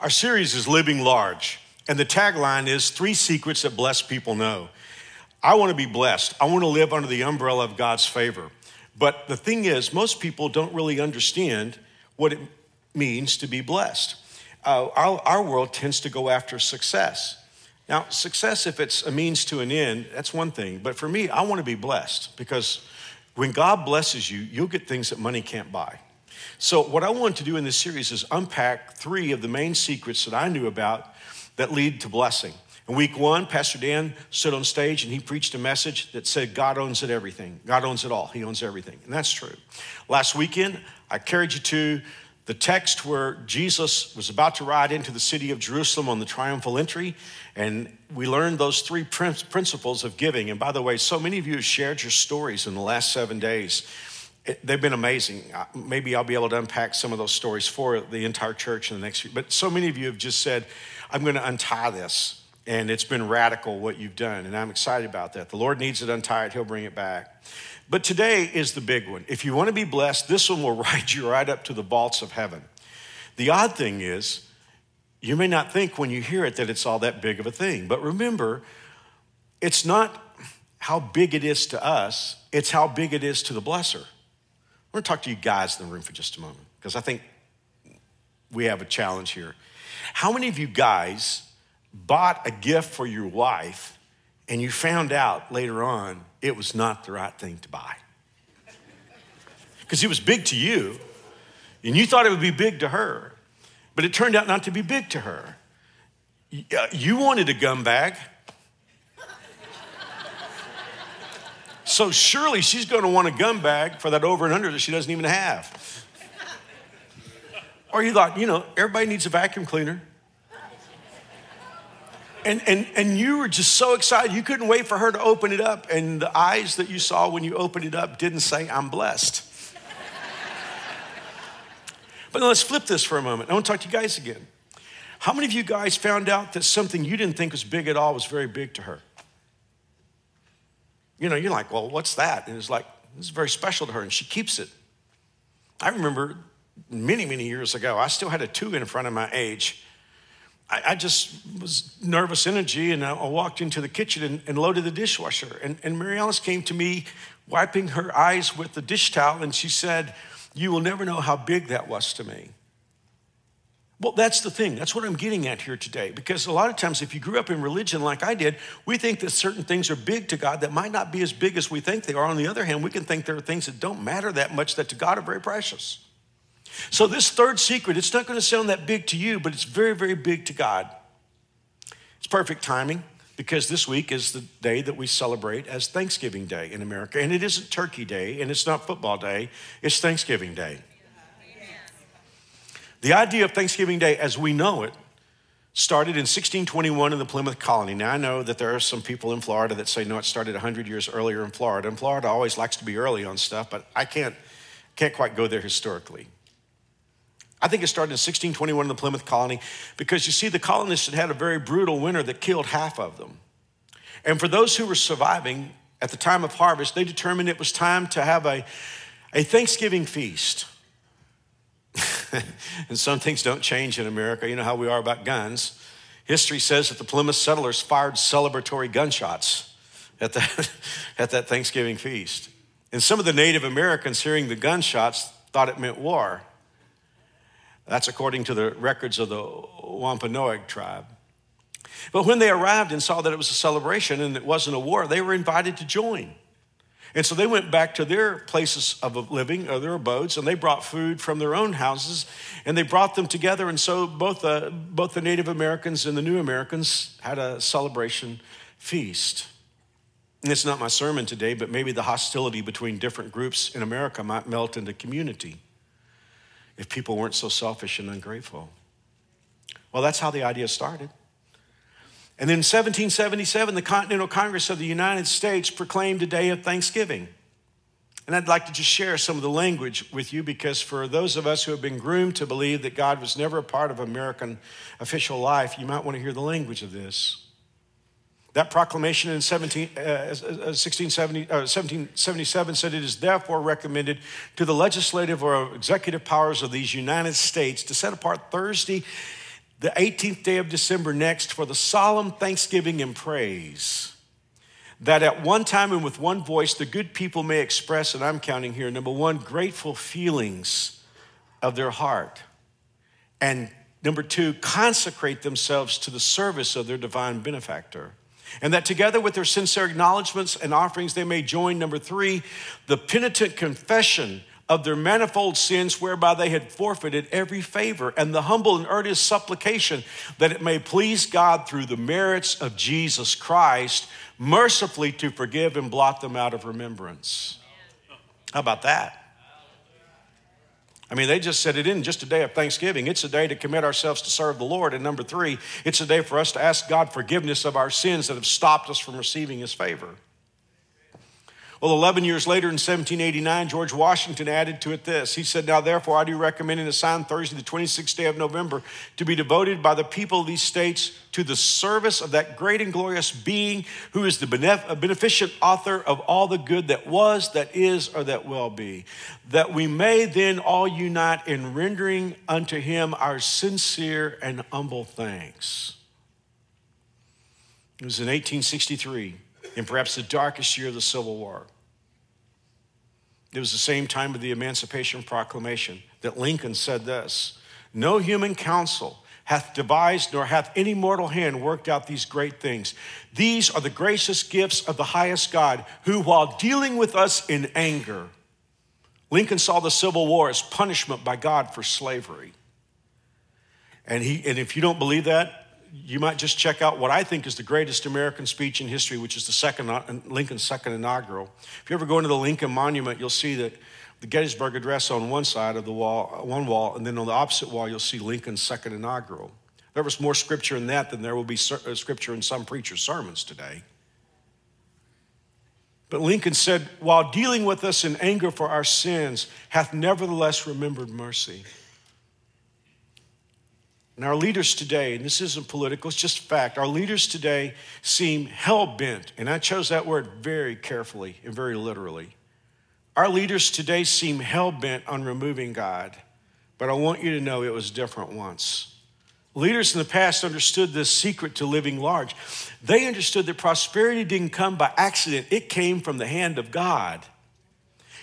Our series is Living Large, and the tagline is Three Secrets That Blessed People Know. I want to be blessed. I want to live under the umbrella of God's favor. But the thing is, most people don't really understand what it means to be blessed. Uh, our, our world tends to go after success. Now, success, if it's a means to an end, that's one thing. But for me, I want to be blessed because when God blesses you, you'll get things that money can't buy. So, what I want to do in this series is unpack three of the main secrets that I knew about that lead to blessing. In week one, Pastor Dan stood on stage and he preached a message that said, God owns it everything. God owns it all. He owns everything. And that's true. Last weekend, I carried you to the text where Jesus was about to ride into the city of Jerusalem on the triumphal entry. And we learned those three principles of giving. And by the way, so many of you have shared your stories in the last seven days. It, they've been amazing. Maybe I'll be able to unpack some of those stories for the entire church in the next few. But so many of you have just said, I'm going to untie this. And it's been radical what you've done. And I'm excited about that. The Lord needs it untied, He'll bring it back. But today is the big one. If you want to be blessed, this one will ride you right up to the vaults of heaven. The odd thing is, you may not think when you hear it that it's all that big of a thing. But remember, it's not how big it is to us, it's how big it is to the blesser. I want to talk to you guys in the room for just a moment because I think we have a challenge here. How many of you guys bought a gift for your wife and you found out later on it was not the right thing to buy? Because it was big to you and you thought it would be big to her, but it turned out not to be big to her. Uh, you wanted a gum bag. So surely she's going to want a gum bag for that over and under that she doesn't even have. Or you thought, you know, everybody needs a vacuum cleaner. And, and, and you were just so excited, you couldn't wait for her to open it up. And the eyes that you saw when you opened it up didn't say, I'm blessed. but now let's flip this for a moment. I want to talk to you guys again. How many of you guys found out that something you didn't think was big at all was very big to her? You know, you're like, well, what's that? And it's like, this is very special to her, and she keeps it. I remember many, many years ago, I still had a two in front of my age. I, I just was nervous energy, and I, I walked into the kitchen and, and, loaded the dishwasher. And, and Mary Alice came to me, wiping her eyes with the dish towel, and she said, You will never know how big that was to me. Well, that's the thing. That's what I'm getting at here today. Because a lot of times, if you grew up in religion like I did, we think that certain things are big to God that might not be as big as we think they are. On the other hand, we can think there are things that don't matter that much that to God are very precious. So, this third secret, it's not going to sound that big to you, but it's very, very big to God. It's perfect timing because this week is the day that we celebrate as Thanksgiving Day in America. And it isn't Turkey Day and it's not Football Day, it's Thanksgiving Day. The idea of Thanksgiving Day as we know it started in 1621 in the Plymouth colony. Now, I know that there are some people in Florida that say, no, it started 100 years earlier in Florida. And Florida always likes to be early on stuff, but I can't, can't quite go there historically. I think it started in 1621 in the Plymouth colony because you see, the colonists had had a very brutal winter that killed half of them. And for those who were surviving at the time of harvest, they determined it was time to have a, a Thanksgiving feast. and some things don't change in America. You know how we are about guns. History says that the Plymouth settlers fired celebratory gunshots at that, at that Thanksgiving feast. And some of the Native Americans hearing the gunshots thought it meant war. That's according to the records of the Wampanoag tribe. But when they arrived and saw that it was a celebration and it wasn't a war, they were invited to join. And so they went back to their places of living, or their abodes, and they brought food from their own houses, and they brought them together. And so both the, both the Native Americans and the New Americans had a celebration feast. And it's not my sermon today, but maybe the hostility between different groups in America might melt into community if people weren't so selfish and ungrateful. Well, that's how the idea started. And then in 1777, the Continental Congress of the United States proclaimed a day of Thanksgiving. And I'd like to just share some of the language with you because for those of us who have been groomed to believe that God was never a part of American official life, you might want to hear the language of this. That proclamation in 17, uh, 1670, uh, 1777 uh, said it is therefore recommended to the legislative or executive powers of these United States to set apart Thursday, the 18th day of December next, for the solemn thanksgiving and praise that at one time and with one voice the good people may express, and I'm counting here, number one, grateful feelings of their heart. And number two, consecrate themselves to the service of their divine benefactor. And that together with their sincere acknowledgments and offerings, they may join, number three, the penitent confession of their manifold sins whereby they had forfeited every favor, and the humble and earnest supplication that it may please God through the merits of Jesus Christ mercifully to forgive and blot them out of remembrance. How about that? I mean, they just said it isn't just a day of thanksgiving. It's a day to commit ourselves to serve the Lord. And number three, it's a day for us to ask God forgiveness of our sins that have stopped us from receiving His favor. Well, 11 years later in 1789, George Washington added to it this. He said, Now therefore, I do recommend and assign Thursday, the 26th day of November, to be devoted by the people of these states to the service of that great and glorious being who is the beneficent author of all the good that was, that is, or that will be, that we may then all unite in rendering unto him our sincere and humble thanks. It was in 1863, in perhaps the darkest year of the Civil War. It was the same time of the Emancipation Proclamation that Lincoln said this No human counsel hath devised nor hath any mortal hand worked out these great things. These are the gracious gifts of the highest God, who, while dealing with us in anger, Lincoln saw the Civil War as punishment by God for slavery. And, he, and if you don't believe that, you might just check out what I think is the greatest American speech in history, which is the second uh, Lincoln's second inaugural. If you ever go into the Lincoln Monument, you'll see that the Gettysburg Address on one side of the wall, uh, one wall, and then on the opposite wall, you'll see Lincoln's second inaugural. There was more scripture in that than there will be uh, scripture in some preacher's sermons today. But Lincoln said, while dealing with us in anger for our sins, hath nevertheless remembered mercy. And our leaders today, and this isn't political, it's just fact, our leaders today seem hell bent, and I chose that word very carefully and very literally. Our leaders today seem hell bent on removing God, but I want you to know it was different once. Leaders in the past understood this secret to living large. They understood that prosperity didn't come by accident, it came from the hand of God.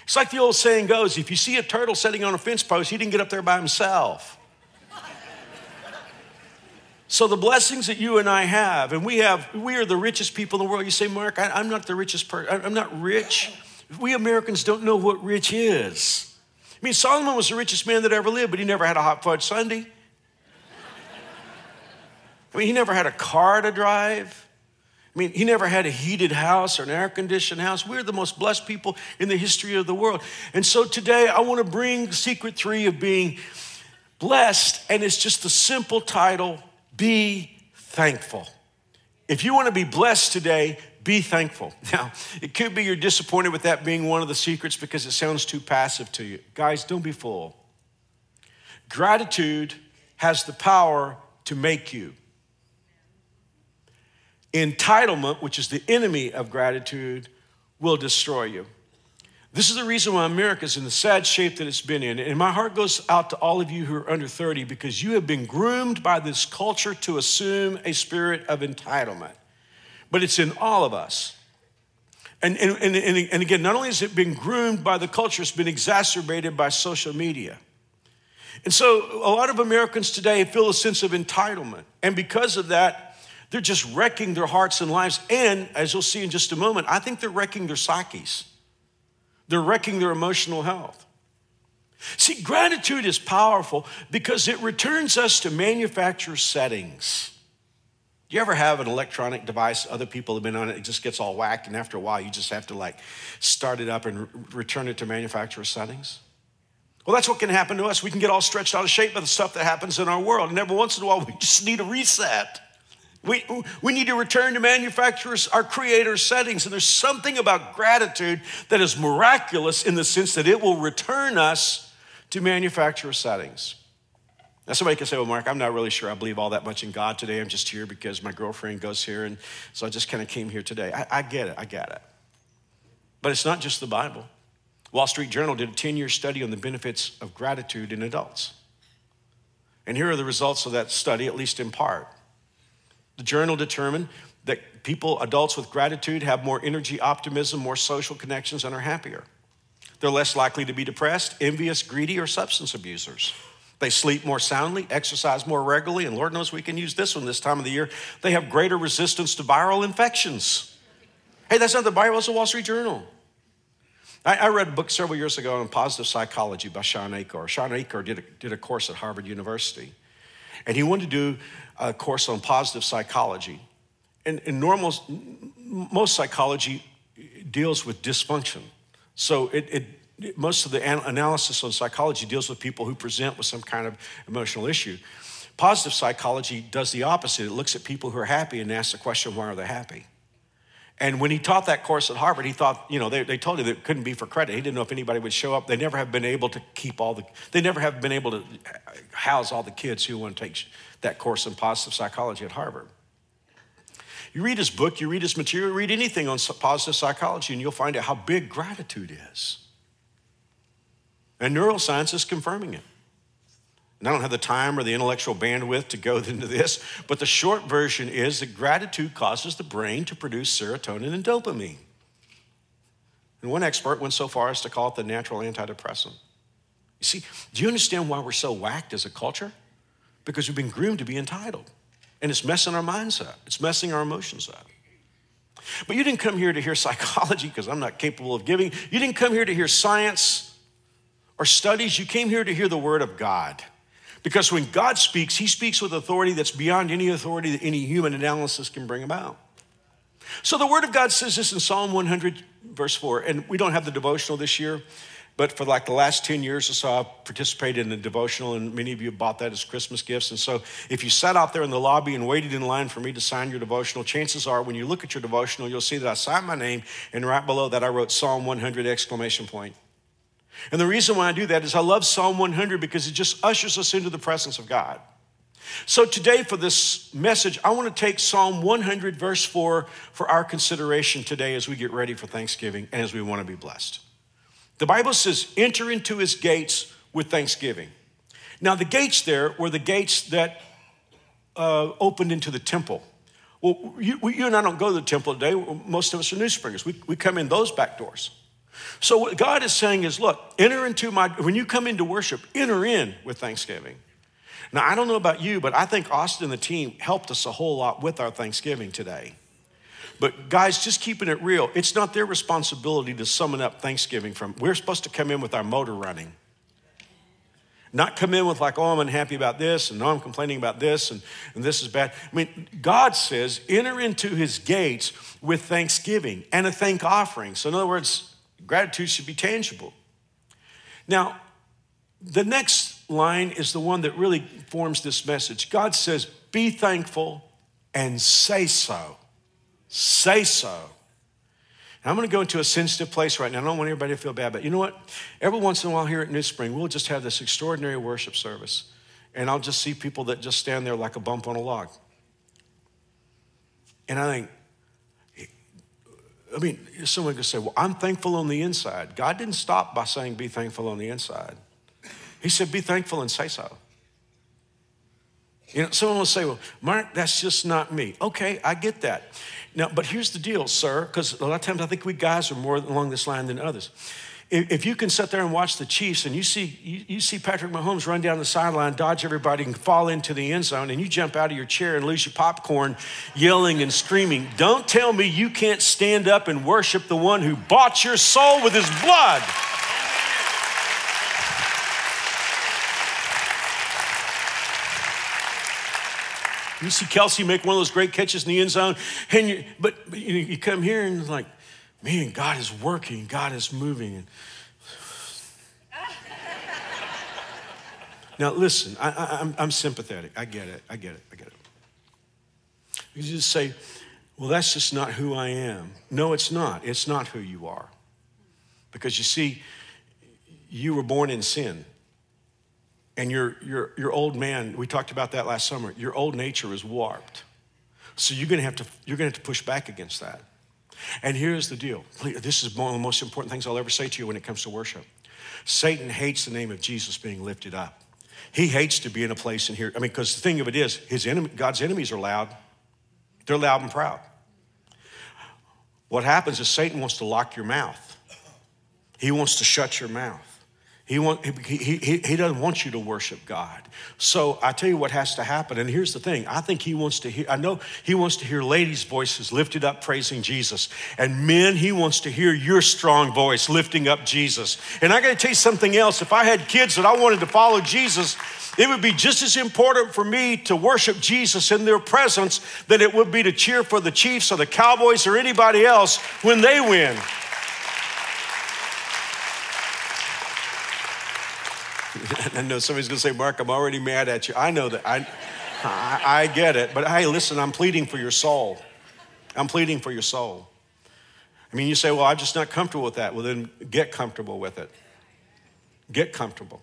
It's like the old saying goes if you see a turtle sitting on a fence post, he didn't get up there by himself. So the blessings that you and I have, and we have, we are the richest people in the world. You say, Mark, I, am not the richest person. I'm not rich. We Americans don't know what rich is. I mean, Solomon was the richest man that ever lived, but he never had a hot fudge sundae. I mean, he never had a car to drive. I mean, he never had a heated house or an air conditioned house. We're the most blessed people in the history of the world. And so today I want to bring secret three of being blessed, and it's just a simple title be thankful. If you want to be blessed today, be thankful. Now, it could be you're disappointed with that being one of the secrets because it sounds too passive to you. Guys, don't be fooled. Gratitude has the power to make you. Entitlement, which is the enemy of gratitude, will destroy you. This is the reason why America is in the sad shape that it's been in. And my heart goes out to all of you who are under 30 because you have been groomed by this culture to assume a spirit of entitlement. But it's in all of us. And, and, and, and again, not only has it been groomed by the culture, it's been exacerbated by social media. And so a lot of Americans today feel a sense of entitlement. And because of that, they're just wrecking their hearts and lives. And as you'll see in just a moment, I think they're wrecking their psyches. They're wrecking their emotional health. See, gratitude is powerful because it returns us to manufacturer settings. Do you ever have an electronic device, other people have been on it, it just gets all whacked, and after a while you just have to like start it up and re- return it to manufacturer settings? Well, that's what can happen to us. We can get all stretched out of shape by the stuff that happens in our world, and every once in a while we just need a reset. We, we need to return to manufacturers, our creator's settings. And there's something about gratitude that is miraculous in the sense that it will return us to manufacturer settings. Now, somebody can say, Well, Mark, I'm not really sure I believe all that much in God today. I'm just here because my girlfriend goes here. And so I just kind of came here today. I, I get it. I get it. But it's not just the Bible. Wall Street Journal did a 10 year study on the benefits of gratitude in adults. And here are the results of that study, at least in part. The journal determined that people, adults with gratitude, have more energy, optimism, more social connections, and are happier. They're less likely to be depressed, envious, greedy, or substance abusers. They sleep more soundly, exercise more regularly, and Lord knows we can use this one this time of the year. They have greater resistance to viral infections. Hey, that's not the Bible, it's the Wall Street Journal. I, I read a book several years ago on positive psychology by Shawn Achor. Shawn Achor did a, did a course at Harvard University, and he wanted to do a course on positive psychology. And, and normal, most psychology deals with dysfunction. So it, it, most of the analysis on psychology deals with people who present with some kind of emotional issue. Positive psychology does the opposite. It looks at people who are happy and asks the question, why are they happy? And when he taught that course at Harvard, he thought, you know, they, they told him that it couldn't be for credit. He didn't know if anybody would show up. They never have been able to keep all the, they never have been able to house all the kids who want to take that course in positive psychology at Harvard. You read his book, you read his material, read anything on positive psychology, and you'll find out how big gratitude is. And neuroscience is confirming it. And I don't have the time or the intellectual bandwidth to go into this, but the short version is that gratitude causes the brain to produce serotonin and dopamine. And one expert went so far as to call it the natural antidepressant. You see, do you understand why we're so whacked as a culture? Because we've been groomed to be entitled. And it's messing our minds up, it's messing our emotions up. But you didn't come here to hear psychology because I'm not capable of giving. You didn't come here to hear science or studies. You came here to hear the word of God. Because when God speaks, he speaks with authority that's beyond any authority that any human analysis can bring about. So the word of God says this in Psalm 100, verse 4. And we don't have the devotional this year, but for like the last 10 years or so, I've participated in a devotional, and many of you bought that as Christmas gifts. And so if you sat out there in the lobby and waited in line for me to sign your devotional, chances are when you look at your devotional, you'll see that I signed my name, and right below that I wrote Psalm 100 exclamation point. And the reason why I do that is I love Psalm 100 because it just ushers us into the presence of God. So today, for this message, I want to take Psalm 100, verse 4, for our consideration today as we get ready for Thanksgiving and as we want to be blessed. The Bible says, enter into his gates with thanksgiving. Now, the gates there were the gates that uh, opened into the temple. Well, you, you, and I don't go to the temple today. Most of us are new springers. We, we come in those back doors. So, what God is saying is, look, enter into my, when you come into worship, enter in with thanksgiving. Now, I don't know about you, but I think Austin and the team helped us a whole lot with our Thanksgiving today. But guys, just keeping it real, it's not their responsibility to summon up Thanksgiving from. We're supposed to come in with our motor running. Not come in with like, oh, I'm unhappy about this, and no, I'm complaining about this, and, and this is bad. I mean, God says, enter into his gates with thanksgiving and a thank offering. So, in other words, Gratitude should be tangible. Now, the next line is the one that really forms this message. God says, Be thankful and say so. Say so. I'm going to go into a sensitive place right now. I don't want everybody to feel bad, but you know what? Every once in a while here at New Spring, we'll just have this extraordinary worship service. And I'll just see people that just stand there like a bump on a log. And I think, I mean, someone could say, Well, I'm thankful on the inside. God didn't stop by saying, Be thankful on the inside. He said, Be thankful and say so. You know, someone will say, Well, Mark, that's just not me. Okay, I get that. Now, but here's the deal, sir, because a lot of times I think we guys are more along this line than others if you can sit there and watch the Chiefs and you see, you, you, see Patrick Mahomes run down the sideline, dodge everybody, and fall into the end zone, and you jump out of your chair and lose your popcorn, yelling and screaming, don't tell me you can't stand up and worship the one who bought your soul with his blood. You see Kelce make one of those great catches in the end zone, and you, but, but you, you come here and it's like, man, God is working, God is moving. now, listen, I, am I'm sympathetic. I get it. I get it. I get it. You just say, well, that's just not who I am. No, it's not. It's not who you are. Because you see, you were born in sin. And your, your, your old man, we talked about that last summer, your old nature is warped. So you're gonna have to, you're gonna have to push back against that. And here's the deal. This is one of the most important things I'll ever say to you when it comes to worship. Satan hates the name of Jesus being lifted up. He hates to be in a place in here. I mean, because the thing of it is, his enemy, God's enemies are loud. They're loud and proud. What happens is Satan wants to lock your mouth. He wants to shut your mouth. He, want, he, he, he doesn't want you to worship God. So I tell you what has to happen. And here's the thing I think he wants to hear, I know he wants to hear ladies' voices lifted up praising Jesus. And men, he wants to hear your strong voice lifting up Jesus. And I got to tell you something else. If I had kids that I wanted to follow Jesus, it would be just as important for me to worship Jesus in their presence than it would be to cheer for the Chiefs or the Cowboys or anybody else when they win. I know somebody's going to say, Mark, I'm already mad at you. I know that. I, I, I get it. But hey, listen, I'm pleading for your soul. I'm pleading for your soul. I mean, you say, well, I'm just not comfortable with that. Well, then get comfortable with it. Get comfortable.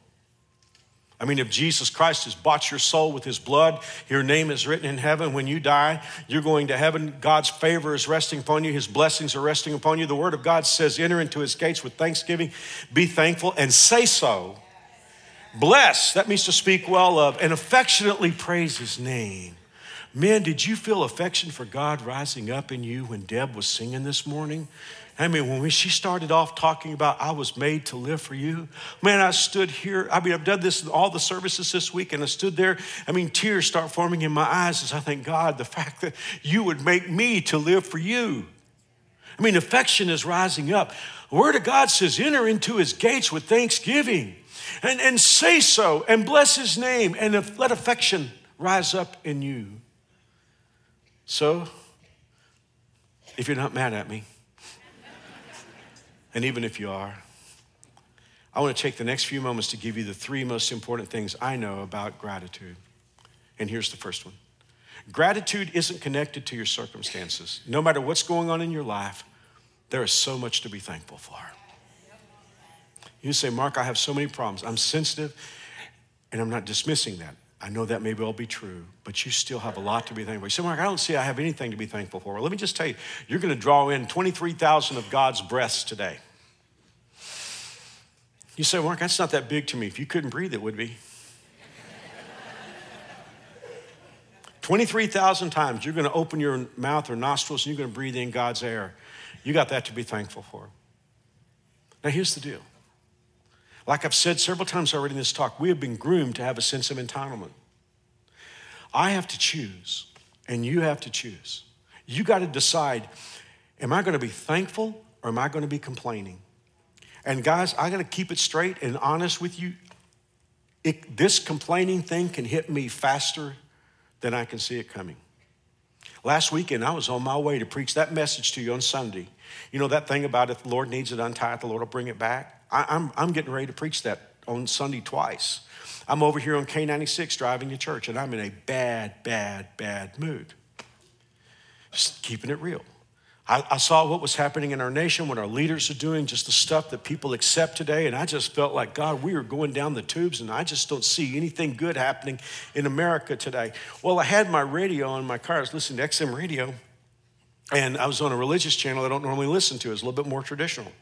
I mean, if Jesus Christ has bought your soul with his blood, your name is written in heaven. When you die, you're going to heaven. God's favor is resting upon you, his blessings are resting upon you. The word of God says, enter into his gates with thanksgiving, be thankful, and say so Bless, that means to speak well of, and affectionately praise his name. Man, did you feel affection for God rising up in you when Deb was singing this morning? I mean, when she started off talking about, I was made to live for you, man, I stood here. I mean, I've done this in all the services this week, and I stood there. I mean, tears start forming in my eyes as I thank God the fact that you would make me to live for you. I mean, affection is rising up. The Word of God says, enter into his gates with thanksgiving and, and say so and bless his name and let affection rise up in you. So, if you're not mad at me, and even if you are, I want to take the next few moments to give you the three most important things I know about gratitude. And here's the first one gratitude isn't connected to your circumstances. No matter what's going on in your life, there is so much to be thankful for. You say, Mark, I have so many problems. I'm sensitive, and I'm not dismissing that. I know that may well be true, but you still have a lot to be thankful for. You say, Mark, I don't see I have anything to be thankful for. Well, let me just tell you, you're going to draw in 23,000 of God's breaths today. You say, Mark, that's not that big to me. If you couldn't breathe, it would be. 23,000 times you're going to open your mouth or nostrils and you're going to breathe in God's air. You got that to be thankful for. Now, here's the deal like I've said several times already in this talk, we have been groomed to have a sense of entitlement. I have to choose, and you have to choose. You got to decide am I going to be thankful or am I going to be complaining? And guys, I got to keep it straight and honest with you. It, this complaining thing can hit me faster than I can see it coming. Last weekend, I was on my way to preach that message to you on Sunday. You know that thing about if the Lord needs it untied, the Lord will bring it back? I, I'm, I'm getting ready to preach that on Sunday twice. I'm over here on K96 driving to church, and I'm in a bad, bad, bad mood. Just keeping it real. I, I, saw what was happening in our nation, what our leaders are doing, just the stuff that people accept today, and I just felt like, God, we are going down the tubes, and I just don't see anything good happening in America today. Well, I had my radio on my car, I was listening to XM radio, and I was on a religious channel I don't normally listen to, it's a little bit more traditional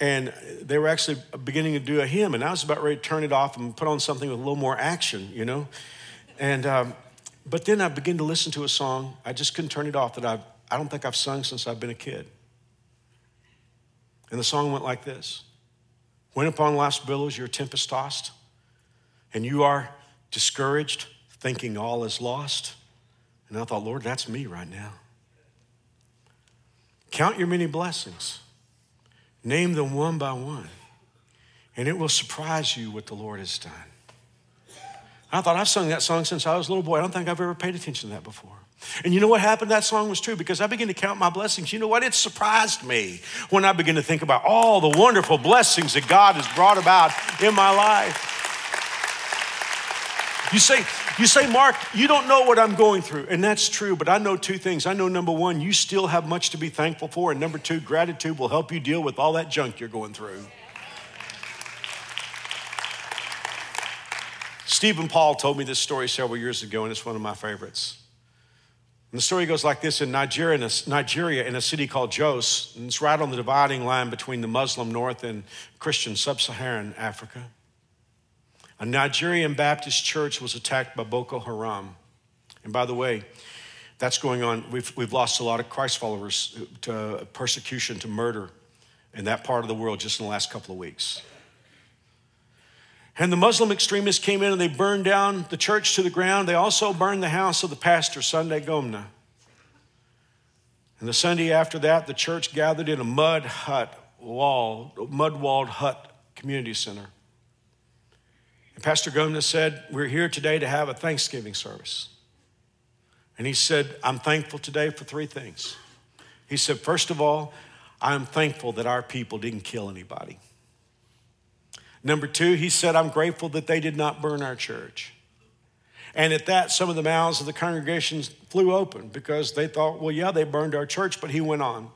and they were actually beginning to do a hymn, and I was about ready to turn it off and put on something with a little more action, you know. And um, but then I began to listen to a song. I just couldn't turn it off that I I don't think I've sung since I've been a kid. And the song went like this: When upon life's billows you're tempest tossed, and you are discouraged, thinking all is lost. And I thought, Lord, that's me right now. Count your many blessings Name them one by one, and it will surprise you what the Lord has done. I thought I've sung that song since I was a little boy. I don't think I've ever paid attention to that before. And you know what happened? That song was true because I began to count my blessings. You know what? It surprised me when I began to think about all the wonderful blessings that God has brought about in my life. You say, You say, Mark, you don't know what I'm going through. And that's true, but I know two things. I know number one, you still have much to be thankful for. And number two, gratitude will help you deal with all that junk you're going through. Stephen Paul told me this story several years ago, and it's one of my favorites. And the story goes like this in Nigeria, in a, Nigeria, in a city called Jos, and it's right on the dividing line between the Muslim North and Christian Sub Saharan Africa. A Nigerian Baptist church was attacked by Boko Haram. And by the way, that's going on. We've, we've lost a lot of Christ followers to persecution, to murder in that part of the world just in the last couple of weeks. And the Muslim extremists came in and they burned down the church to the ground. They also burned the house of the pastor, Sunday Gomna. And the Sunday after that, the church gathered in a mud hut wall, mud walled hut community center. And Pastor Gomna said, We're here today to have a Thanksgiving service. And he said, I'm thankful today for three things. He said, First of all, I'm thankful that our people didn't kill anybody. Number two, he said, I'm grateful that they did not burn our church. And at that, some of the mouths of the congregation flew open because they thought, well, yeah, they burned our church, but he went on.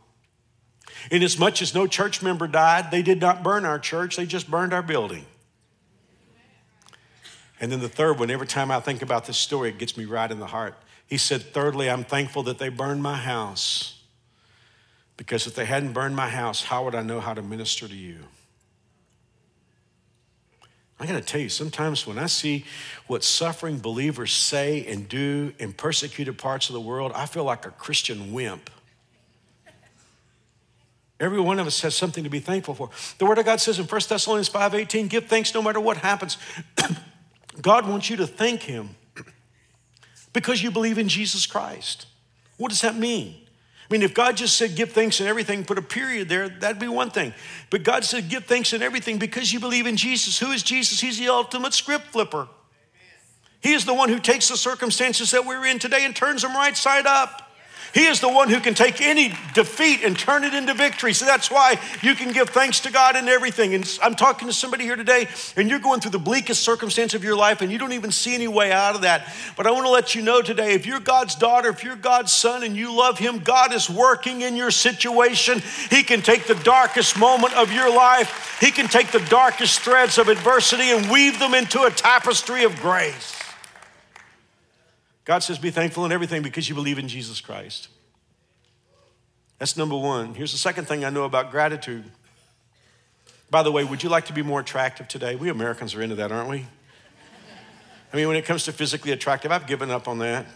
Inasmuch as no church member died, they did not burn our church, they just burned our building. And then the third one, every time I think about this story, it gets me right in the heart. He said, Thirdly, I'm thankful that they burned my house. Because if they hadn't burned my house, how would I know how to minister to you? I got to tell you, sometimes when I see what suffering believers say and do in persecuted parts of the world, I feel like a Christian wimp. Every one of us has something to be thankful for. The Word of God says in 1 Thessalonians 5:18, give thanks no matter what happens. God wants you to thank Him because you believe in Jesus Christ. What does that mean? I mean, if God just said give thanks in everything, put a period there, that'd be one thing. But God said give thanks in everything because you believe in Jesus. Who is Jesus? He's the ultimate script flipper. He is the one who takes the circumstances that we're in today and turns them right side up. He is the one who can take any defeat and turn it into victory. So that's why you can give thanks to God in everything. And I'm talking to somebody here today, and you're going through the bleakest circumstance of your life, and you don't even see any way out of that. But I want to let you know today if you're God's daughter, if you're God's son, and you love Him, God is working in your situation. He can take the darkest moment of your life, He can take the darkest threads of adversity and weave them into a tapestry of grace. God says, be thankful in everything because you believe in Jesus Christ. That's number one. Here's the second thing I know about gratitude. By the way, would you like to be more attractive today? We Americans are into that, aren't we? I mean, when it comes to physically attractive, I've given up on that.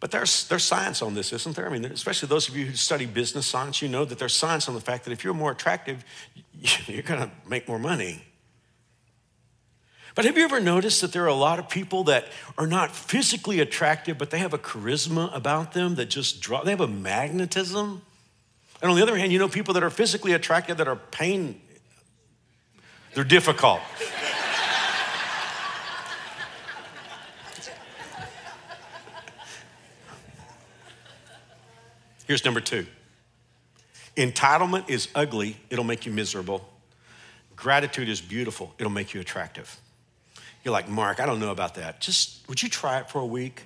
But there's, there's science on this, isn't there? I mean, especially those of you who study business science, you know that there's science on the fact that if you're more attractive, you're going to make more money. But have you ever noticed that there are a lot of people that are not physically attractive, but they have a charisma about them that just draw, they have a magnetism? And on the other hand, you know people that are physically attractive that are pain, they're difficult. Here's number two entitlement is ugly, it'll make you miserable. Gratitude is beautiful, it'll make you attractive. You're like, Mark, I don't know about that. Just, would you try it for a week?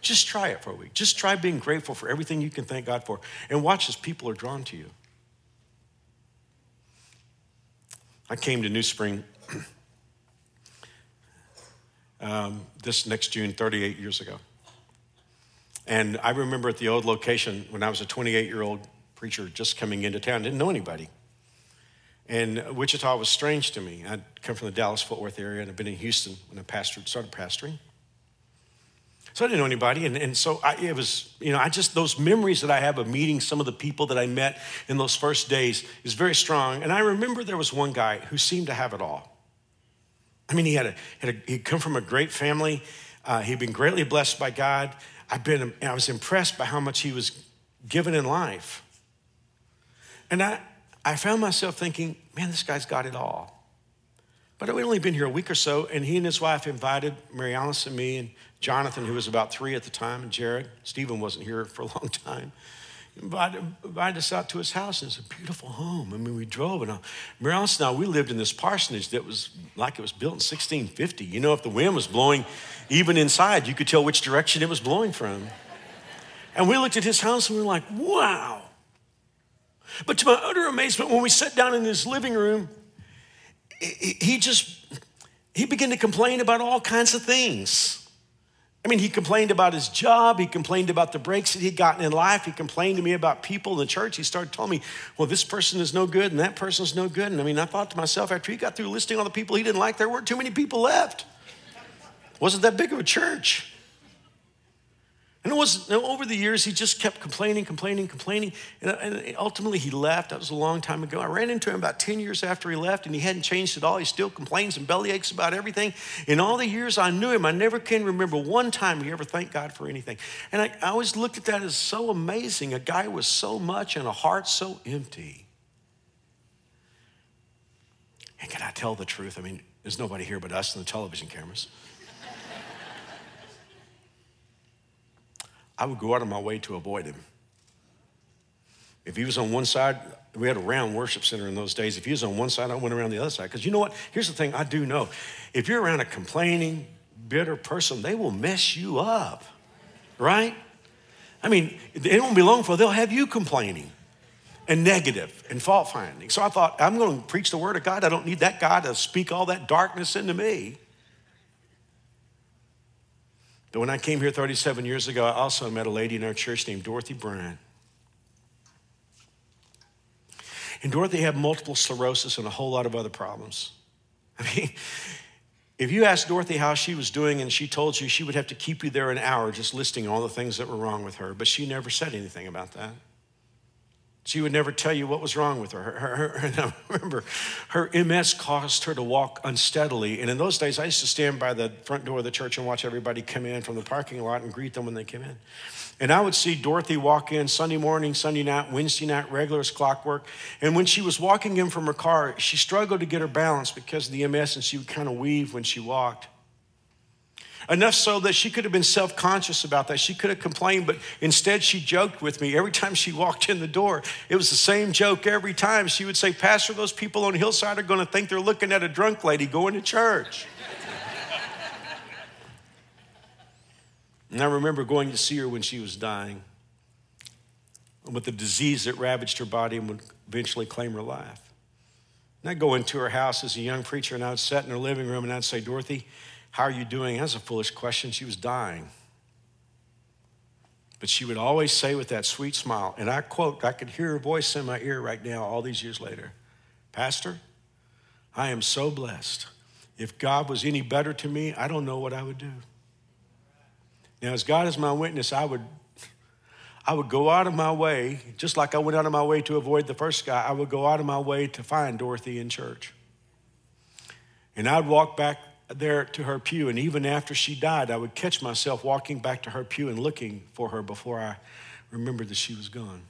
Just try it for a week. Just try being grateful for everything you can thank God for and watch as people are drawn to you. I came to New Spring um, this next June 38 years ago. And I remember at the old location when I was a 28 year old preacher just coming into town, didn't know anybody. And Wichita was strange to me. I'd come from the Dallas Fort Worth area and I'd been in Houston when I pastored, started pastoring. So I didn't know anybody. And, and so I, it was, you know, I just, those memories that I have of meeting some of the people that I met in those first days is very strong. And I remember there was one guy who seemed to have it all. I mean, he had a, had a he'd come from a great family. Uh, he'd been greatly blessed by God. I've been, I was impressed by how much he was given in life. And I, I found myself thinking, man, this guy's got it all. But we'd only been here a week or so, and he and his wife invited Mary Alice and me and Jonathan, who was about three at the time, and Jared. Stephen wasn't here for a long time. invited, invited us out to his house, and it's a beautiful home. I mean, we drove, and uh, Marilyn and I, we lived in this parsonage that was like it was built in 1650. You know, if the wind was blowing even inside, you could tell which direction it was blowing from. And we looked at his house and we were like, wow. But to my utter amazement, when we sat down in his living room, he just he began to complain about all kinds of things. I mean, he complained about his job. He complained about the breaks that he'd gotten in life. He complained to me about people in the church. He started telling me, well, this person is no good and that person is no good. And I mean, I thought to myself, after he got through listing all the people he didn't like, there weren't too many people left. Wasn't that big of a church. And it was over the years, he just kept complaining, complaining, complaining. And, ultimately, he left. That was a long time ago. I ran into him about 10 years after he left, and he hadn't changed at all. He still complains and belly aches about everything. In all the years I knew him, I never can remember one time he ever thanked God for anything. And I, I always looked at that as so amazing. A guy with so much and a heart so empty. And can I tell the truth? I mean, there's nobody here but us and the television cameras. I would go out of my way to avoid him. If he was on one side, we had a round worship center in those days. If he was on one side, I went around the other side. Because you know what? Here's the thing I do know. If you're around a complaining, bitter person, they will mess you up, right? I mean, it won't be long for they'll have you complaining and negative and fault finding. So I thought, I'm going to preach the word of God. I don't need that God to speak all that darkness into me. But when I came here 37 years ago, I also met a lady in our church named Dorothy Bryant. And Dorothy had multiple sclerosis and a whole lot of other problems. I mean, if you asked Dorothy how she was doing and she told you, she would have to keep you there an hour just listing all the things that were wrong with her, but she never said anything about that. She would never tell you what was wrong with her. her, her, her I remember her MS caused her to walk unsteadily. And in those days, I used to stand by the front door of the church and watch everybody come in from the parking lot and greet them when they came in. And I would see Dorothy walk in Sunday morning, Sunday night, Wednesday night, regular as clockwork. And when she was walking in from her car, she struggled to get her balance because of the MS and she would kind of weave when she walked. Enough so that she could have been self conscious about that. She could have complained, but instead she joked with me. Every time she walked in the door, it was the same joke every time. She would say, Pastor, those people on Hillside are going to think they're looking at a drunk lady going to church. and I remember going to see her when she was dying with the disease that ravaged her body and would eventually claim her life. And I'd go into her house as a young preacher and I would sit in her living room and I'd say, Dorothy, how are you doing? That's a foolish question. She was dying. But she would always say with that sweet smile, and I quote, I could hear her voice in my ear right now, all these years later Pastor, I am so blessed. If God was any better to me, I don't know what I would do. Now, as God is my witness, I would, I would go out of my way, just like I went out of my way to avoid the first guy, I would go out of my way to find Dorothy in church. And I'd walk back there to her pew. And even after she died, I would catch myself walking back to her pew and looking for her before I remembered that she was gone.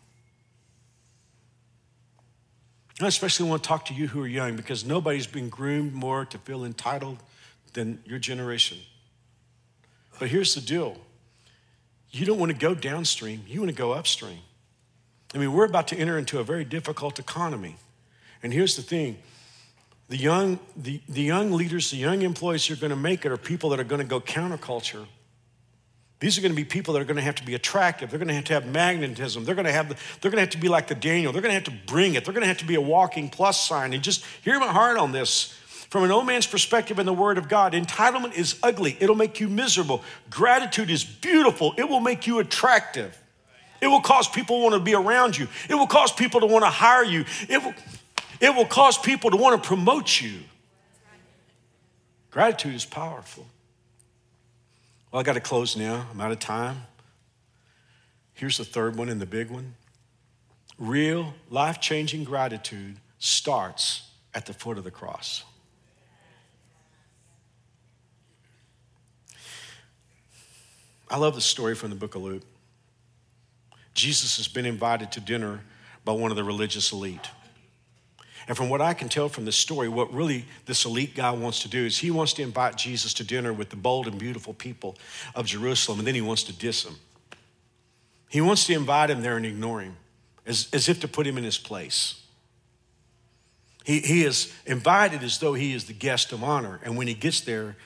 I especially want to talk to you who are young because nobody's been groomed more to feel entitled than your generation. But here's the deal you don't want to go downstream, you want to go upstream. I mean, we're about to enter into a very difficult economy. And here's the thing the young, the, the young leaders, the young employees who are going to make it are people that are going to go counterculture. These are going to be people that are going to have to be attractive. They're going to have to have magnetism. They're going to have, the, they're going to have to be like the Daniel. They're going to have to bring it. They're going to have to be a walking plus sign. And just hear my heart on this. From an old man's perspective in the Word of God, entitlement is ugly. It'll make you miserable. Gratitude is beautiful. It will make you attractive. It will cause people to want to be around you. It will cause people to want to hire you. It will, it will cause people to want to promote you. Gratitude is powerful. Well, I got to close now. I'm out of time. Here's the third one and the big one. Real life changing gratitude starts at the foot of the cross. I love the story from the book of Luke. Jesus has been invited to dinner by one of the religious elite. And from what I can tell from this story, what really this elite guy wants to do is he wants to invite Jesus to dinner with the bold and beautiful people of Jerusalem, and then he wants to diss him. He wants to invite him there and ignore him, as, as if to put him in his place. He, he is invited as though he is the guest of honor. And when he gets there,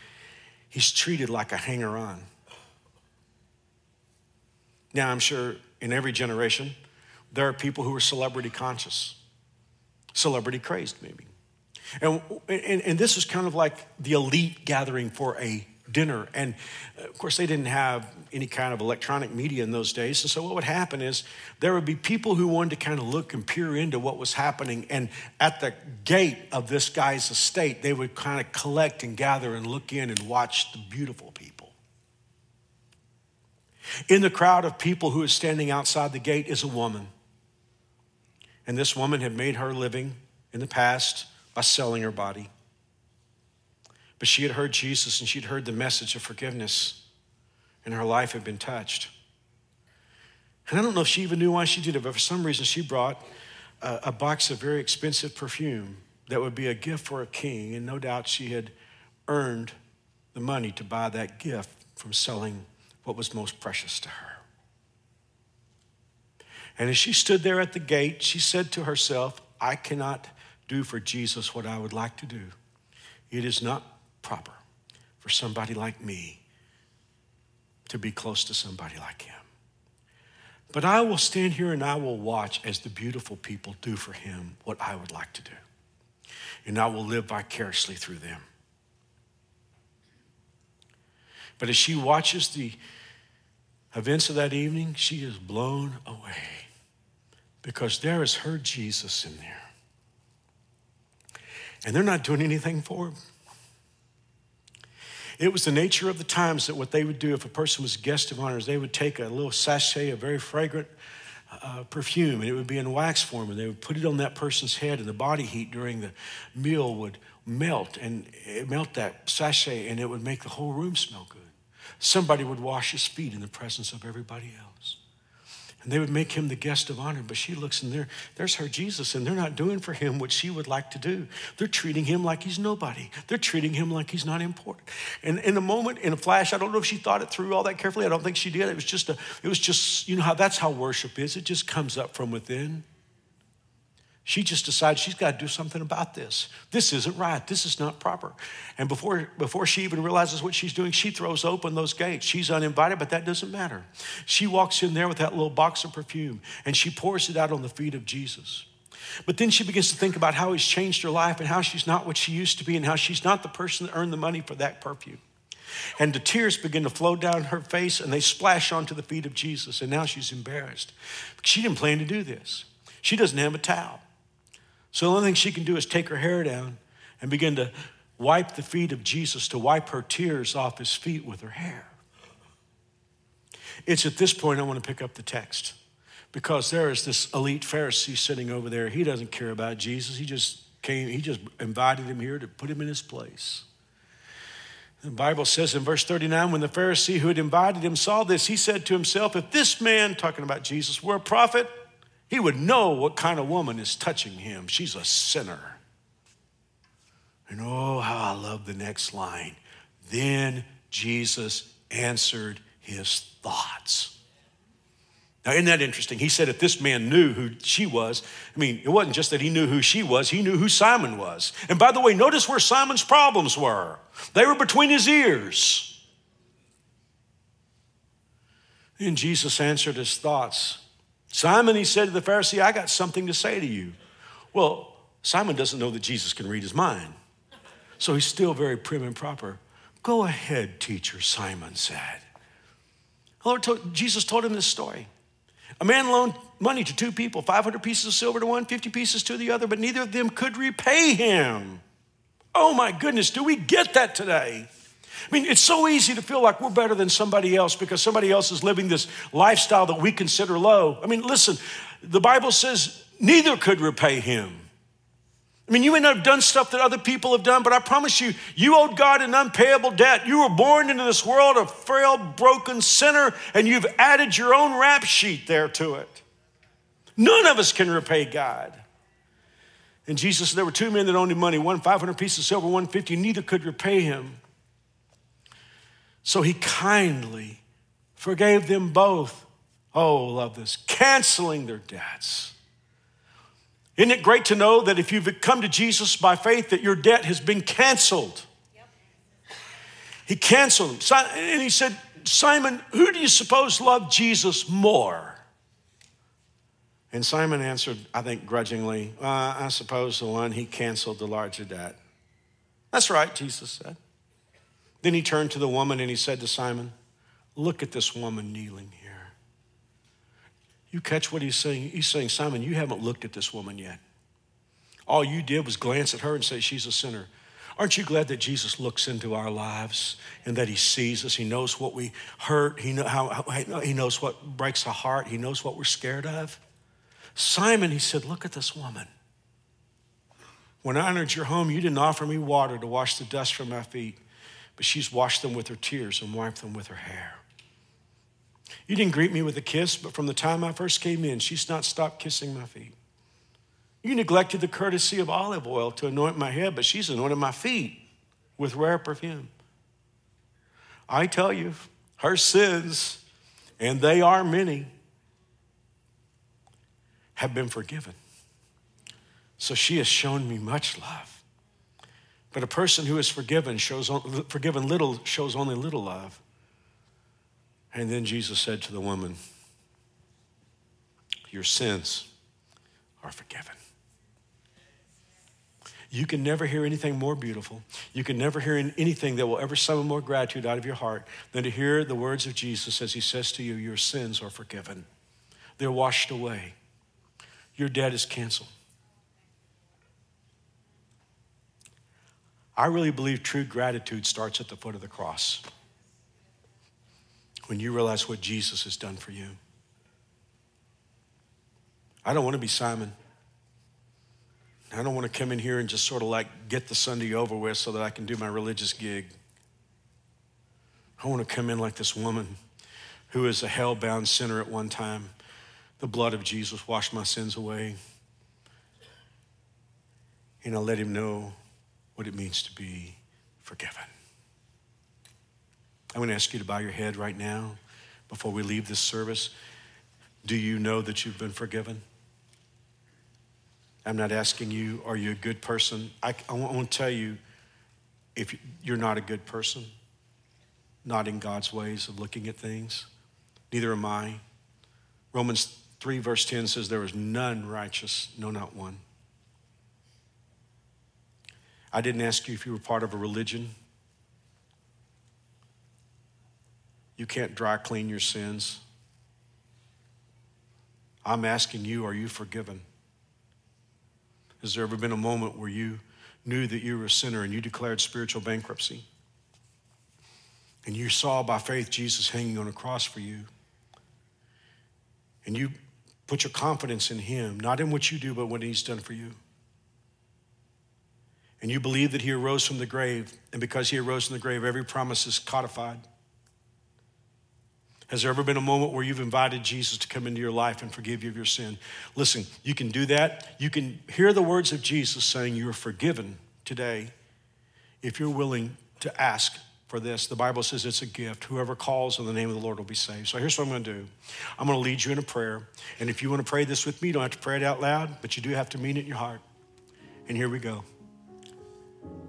he's treated like a hanger on. Now, I'm sure in every generation, there are people who are celebrity conscious, celebrity crazed, maybe. And, and, and this was kind of like the elite gathering for a dinner. And uh, of course, they didn't have any kind of electronic media in those days. And so, what would happen is there would be people who wanted to kind of look and peer into what was happening. And at the gate of this guy's estate, they would kind of collect and gather and look in and watch the beautiful people. In the crowd of people who is standing outside the gate is a woman. And this woman had made her living in the past by selling her body. But she had heard Jesus and she'd heard the message of forgiveness, and her life had been touched. And I don't know if she even knew why she did it, but for some reason she brought a, a box of very expensive perfume that would be a gift for a king, and no doubt she had earned the money to buy that gift from selling what was most precious to her. And as she stood there at the gate, she said to herself, I cannot do for Jesus what I would like to do. It is not proper for somebody like me to be close to somebody like him. But I will stand here and I will watch as the beautiful people do for him what I would like to do. And I will live vicariously through them. But as she watches the events of that evening, she is blown away because there is her Jesus in there. And they're not doing anything for him. It was the nature of the times that what they would do if a person was a guest of honor is they would take a little sachet of very fragrant uh, perfume, and it would be in wax form, and they would put it on that person's head, and the body heat during the meal would melt and melt that sachet, and it would make the whole room smell good. Somebody would wash his feet in the presence of everybody else. And they would make him the guest of honor. But she looks and there, there's her Jesus, and they're not doing for him what she would like to do. They're treating him like he's nobody. They're treating him like he's not important. And in a moment, in a flash, I don't know if she thought it through all that carefully. I don't think she did. It was just a, it was just, you know how that's how worship is. It just comes up from within. She just decides she's got to do something about this. This isn't right. This is not proper. And before, before she even realizes what she's doing, she throws open those gates. She's uninvited, but that doesn't matter. She walks in there with that little box of perfume and she pours it out on the feet of Jesus. But then she begins to think about how he's changed her life and how she's not what she used to be and how she's not the person that earned the money for that perfume. And the tears begin to flow down her face and they splash onto the feet of Jesus. And now she's embarrassed. She didn't plan to do this. She doesn't have a towel. So the only thing she can do is take her hair down and begin to wipe the feet of Jesus, to wipe her tears off his feet with her hair. It's at this point I want to pick up the text because there is this elite Pharisee sitting over there. He doesn't care about Jesus. He just came, he just invited him here to put him in his place. The Bible says in verse 39 when the Pharisee who had invited him saw this, he said to himself, If this man, talking about Jesus, were a prophet, he would know what kind of woman is touching him. She's a sinner. And oh, how I love the next line. Then Jesus answered his thoughts. Now, isn't that interesting? He said if this man knew who she was, I mean, it wasn't just that he knew who she was, he knew who Simon was. And by the way, notice where Simon's problems were they were between his ears. And Jesus answered his thoughts. Simon, he said to the Pharisee, I got something to say to you. Well, Simon doesn't know that Jesus can read his mind. So he's still very prim and proper. Go ahead, teacher, Simon said. Lord told, Jesus told him this story. A man loaned money to two people 500 pieces of silver to one, 50 pieces to the other, but neither of them could repay him. Oh my goodness, do we get that today? I mean, it's so easy to feel like we're better than somebody else because somebody else is living this lifestyle that we consider low. I mean, listen, the Bible says neither could repay him. I mean, you may not have done stuff that other people have done, but I promise you, you owed God an unpayable debt. You were born into this world a frail, broken sinner, and you've added your own rap sheet there to it. None of us can repay God. And Jesus said there were two men that owed him money, one 500 pieces of silver, one 50, neither could repay him. So he kindly forgave them both Oh, love this. Canceling their debts. Isn't it great to know that if you've come to Jesus by faith, that your debt has been canceled? Yep. He canceled them. And he said, Simon, who do you suppose loved Jesus more? And Simon answered, I think grudgingly, uh, I suppose the one he canceled the larger debt. That's right, Jesus said. Then he turned to the woman and he said to Simon, Look at this woman kneeling here. You catch what he's saying? He's saying, Simon, you haven't looked at this woman yet. All you did was glance at her and say, She's a sinner. Aren't you glad that Jesus looks into our lives and that He sees us? He knows what we hurt. He, know how, how, he knows what breaks our heart. He knows what we're scared of. Simon, he said, Look at this woman. When I entered your home, you didn't offer me water to wash the dust from my feet, but she's washed them with her tears and wiped them with her hair. You didn't greet me with a kiss, but from the time I first came in, she's not stopped kissing my feet. You neglected the courtesy of olive oil to anoint my head, but she's anointed my feet with rare perfume. I tell you, her sins, and they are many, have been forgiven. So she has shown me much love. But a person who is forgiven shows forgiven little shows only little love. And then Jesus said to the woman, Your sins are forgiven. You can never hear anything more beautiful. You can never hear anything that will ever summon more gratitude out of your heart than to hear the words of Jesus as he says to you, Your sins are forgiven. They're washed away. Your debt is canceled. I really believe true gratitude starts at the foot of the cross when you realize what Jesus has done for you. I don't want to be Simon. I don't want to come in here and just sort of like get the Sunday over with so that I can do my religious gig. I want to come in like this woman who is a hell bound sinner at one time. The blood of Jesus washed my sins away. And I let him know what it means to be forgiven. I'm going to ask you to bow your head right now before we leave this service. Do you know that you've been forgiven? I'm not asking you, are you a good person? I, I won't tell you if you're not a good person, not in God's ways of looking at things. Neither am I. Romans 3, verse 10 says, There is none righteous, no, not one. I didn't ask you if you were part of a religion. You can't dry clean your sins. I'm asking you, are you forgiven? Has there ever been a moment where you knew that you were a sinner and you declared spiritual bankruptcy? And you saw by faith Jesus hanging on a cross for you. And you put your confidence in Him, not in what you do, but what He's done for you. And you believe that He arose from the grave, and because He arose from the grave, every promise is codified. Has there ever been a moment where you've invited Jesus to come into your life and forgive you of your sin? Listen, you can do that. You can hear the words of Jesus saying you're forgiven today if you're willing to ask for this. The Bible says it's a gift. Whoever calls on the name of the Lord will be saved. So here's what I'm going to do I'm going to lead you in a prayer. And if you want to pray this with me, you don't have to pray it out loud, but you do have to mean it in your heart. And here we go.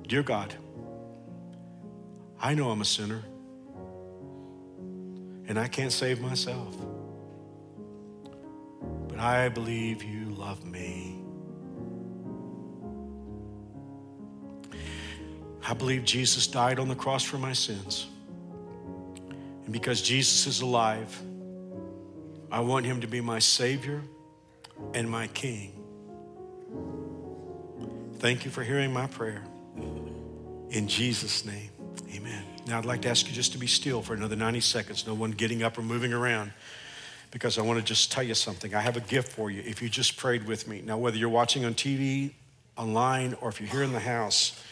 Dear God, I know I'm a sinner and I can't save myself. But I believe you love me. I believe Jesus died on the cross for my sins. And because Jesus is alive, I want him to be my Savior and my King. Thank you for hearing my prayer. In Jesus' name, amen. Now, I'd like to ask you just to be still for another 90 seconds, no one getting up or moving around, because I want to just tell you something. I have a gift for you if you just prayed with me. Now, whether you're watching on TV, online, or if you're here in the house,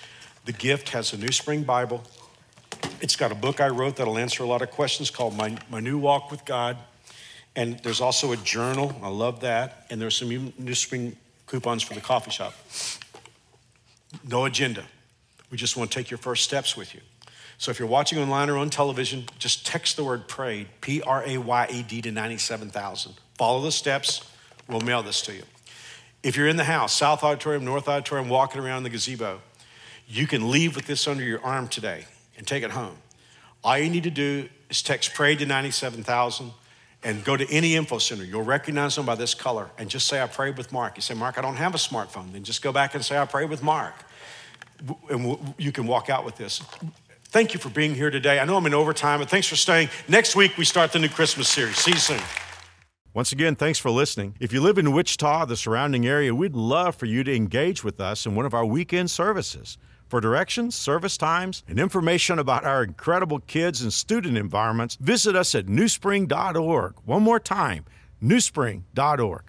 the gift has a New Spring Bible. It's got a book I wrote that'll answer a lot of questions called My, My New Walk with God. And there's also a journal. I love that. And there's some New Spring coupons for the coffee shop. No agenda. We just want to take your first steps with you. So if you're watching online or on television, just text the word prayed, P R A Y A D to 97,000. Follow the steps, we'll mail this to you. If you're in the house, South Auditorium, North Auditorium, walking around the gazebo, you can leave with this under your arm today and take it home. All you need to do is text pray to 97,000 and go to any info center. You'll recognize them by this color and just say, I prayed with Mark. You say, Mark, I don't have a smartphone. Then just go back and say, I prayed with Mark. And you can walk out with this. Thank you for being here today. I know I'm in overtime, but thanks for staying. Next week, we start the new Christmas series. See you soon. Once again, thanks for listening. If you live in Wichita, the surrounding area, we'd love for you to engage with us in one of our weekend services. For directions, service times, and information about our incredible kids and student environments, visit us at newspring.org. One more time, newspring.org.